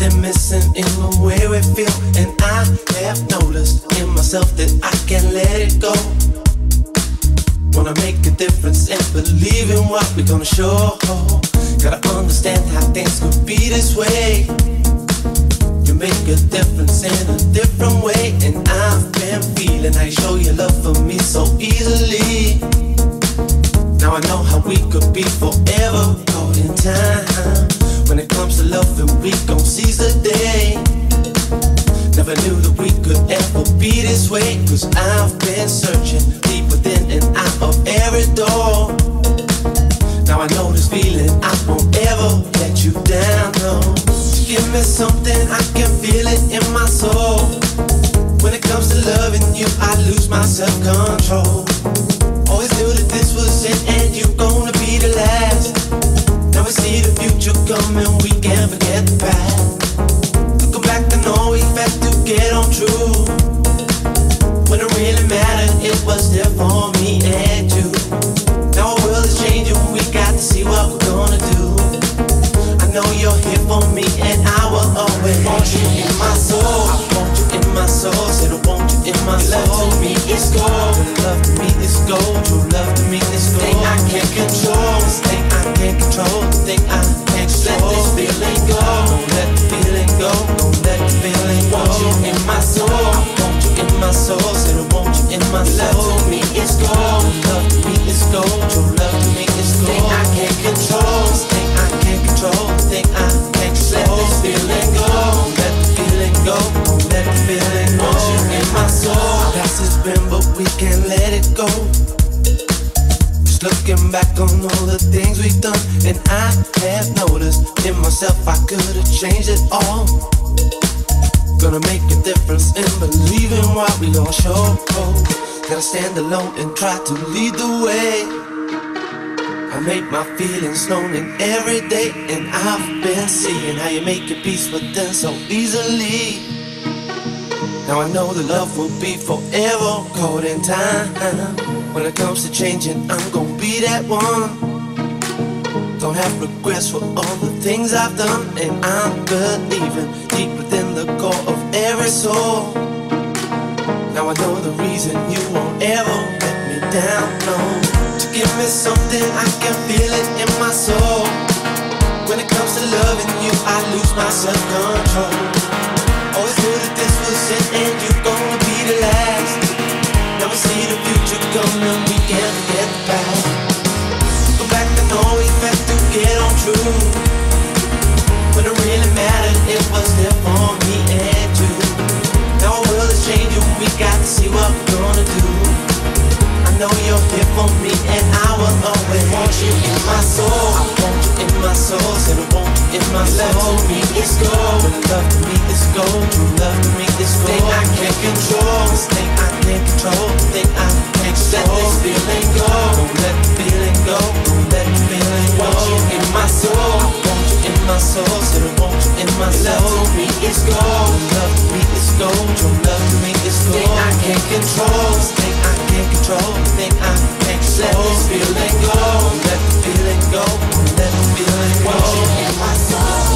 Something missing in the way we feel, and I have noticed in myself that I can't let it go. Wanna make a difference and believe in what we're gonna show. Gotta understand how things could be this way. You make a difference in a different way, and I've been feeling how you show your love for me so easily. Now I know how we could be forever caught in time. When it comes to love, and we gon' seize the day. Never knew that we could ever be this way. Cause I've been searching deep within and out of every door. Now I know this feeling, I won't ever let you down, no. Give me something, I can feel it in my soul. When it comes to loving you, I lose my self control. Always knew that this was it and you're gonna be the last. We see the future coming, we can't forget the past. Looking back, I know we to get on true. When it really mattered, it was there for me and you. Now world is changing, we got to see what we're gonna do. I know you're here for me and I will always want you in my soul. I want you in my soul, my soul. Love to me is gold, love to me is gold. True love to me is gold. Thing I can't control, this thing I can't control, this thing I can't control. Let this feeling go, don't let the feeling go, don't let the feeling go. Want you in my soul, I want you in my soul, said I want you in my soul. Love to me is gold, love to me is gold. True love to me is gold. Thing I can't control, this thing I can't control, this thing I can't control. Let this feeling go, don't let the feeling go, don't let the feeling we can't let it go. Just looking back on all the things we've done, and I have noticed in myself I could have changed it all. Gonna make a difference in believing what we all show. Gotta stand alone and try to lead the way. I make my feelings known in every day, and I've been seeing how you make your peace with them so easily. Now I know the love will be forever caught in time. When it comes to changing, I'm gonna be that one. Don't have regrets for all the things I've done, and I'm believing deep within the core of every soul. Now I know the reason you won't ever let me down. No, to give me something I can feel it in my soul. When it comes to loving you, I lose my self control. And you're gonna be the last. See the future we can't. Go back to get on true. When it really mattered, it was there for me and you. Our world is changing, we got to see what we're gonna do. I know you're here for me, and I will always want you in my soul. I want you in my soul, said I want in my soul. Love to me is gold, and love to me is gold. Love to me is gold. Thing I can't control, this thing I can't control, thing I can't control. Let this feeling go, don't let the feeling go, don't let the feeling go. In my soul, my soul, said I want you in my soul. Love me is gold, love me is gold. True love me is gold. Thing I can't control, thing I can't control, thing I can't control. Let this feeling go, let the feeling go, let the feeling go. Want you in my soul.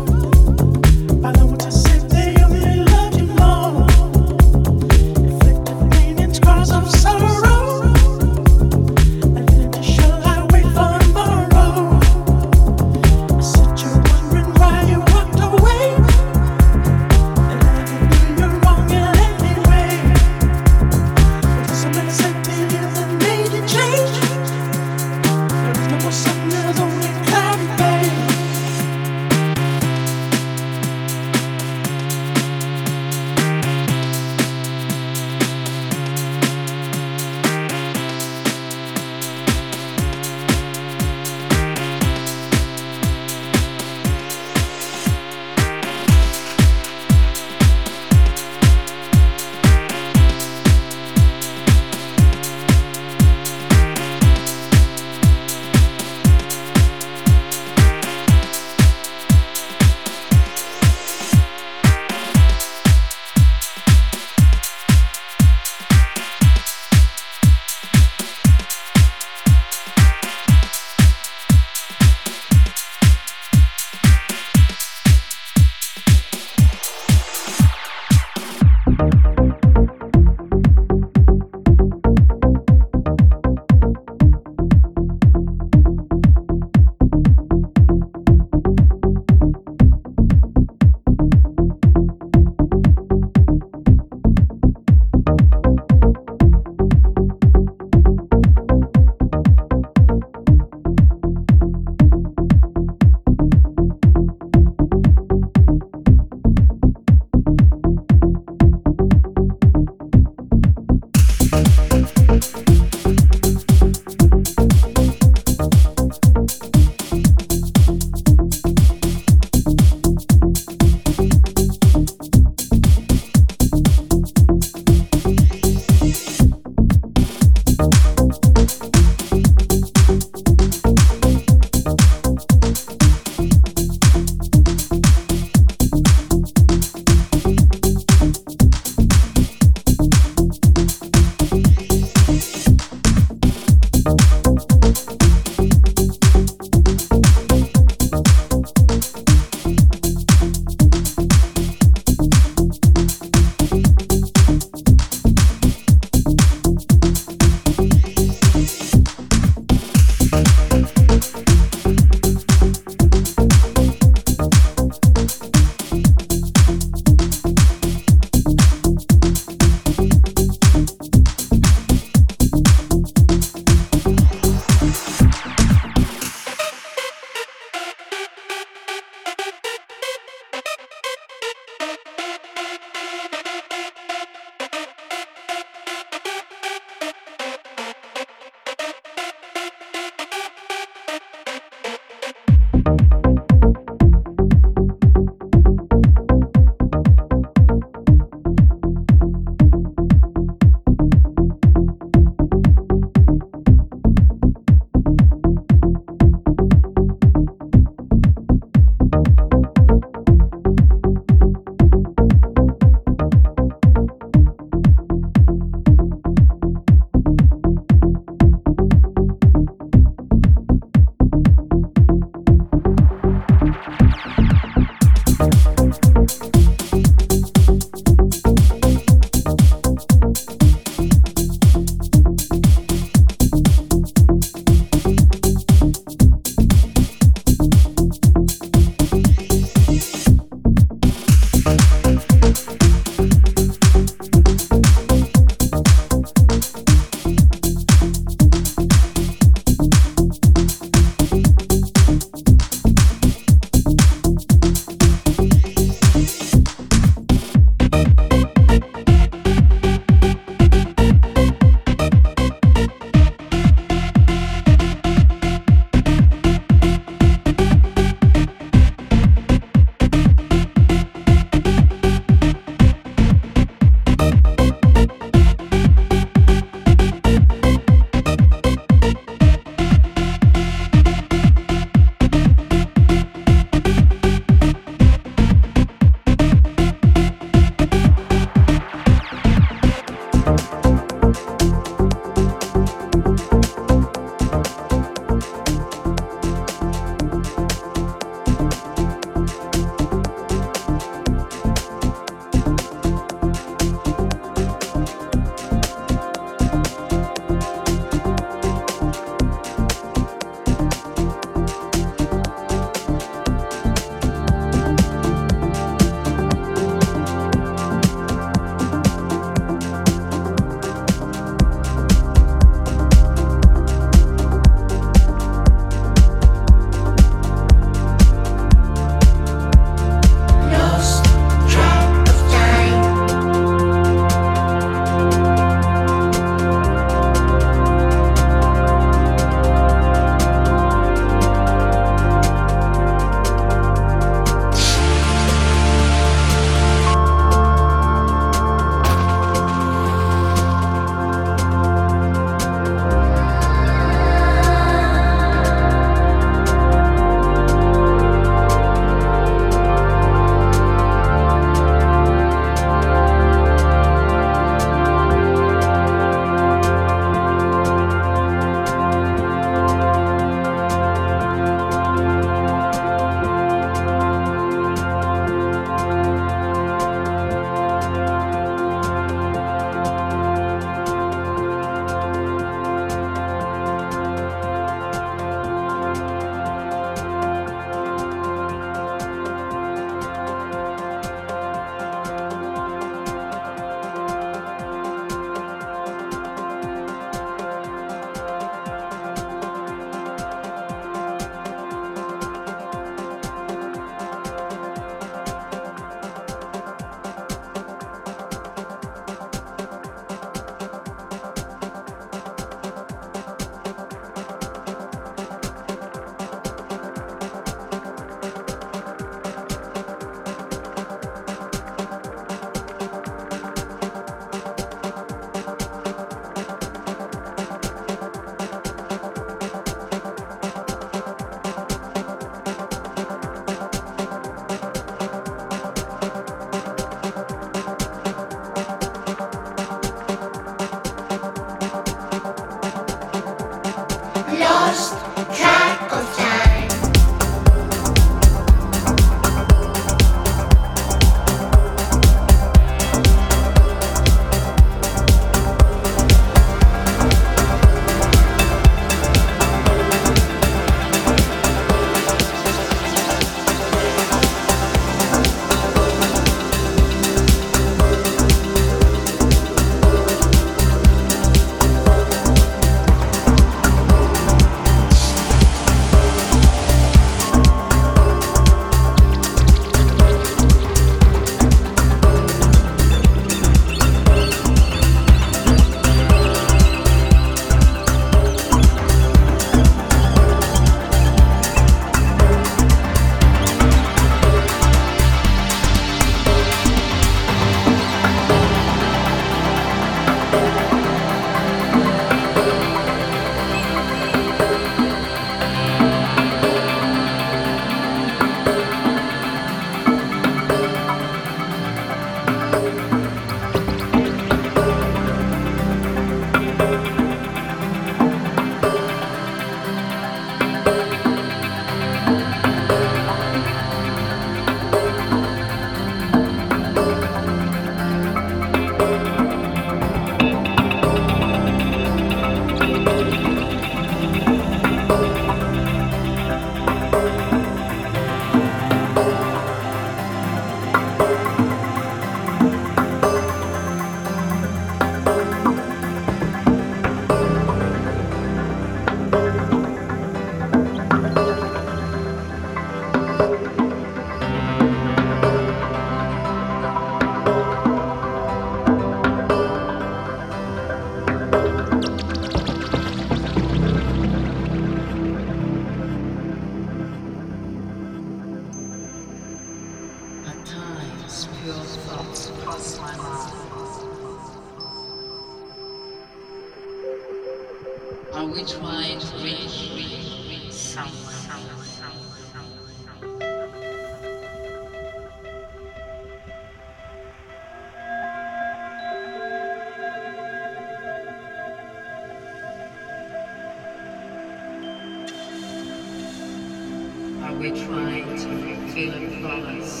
We're trying to fulfill a promise.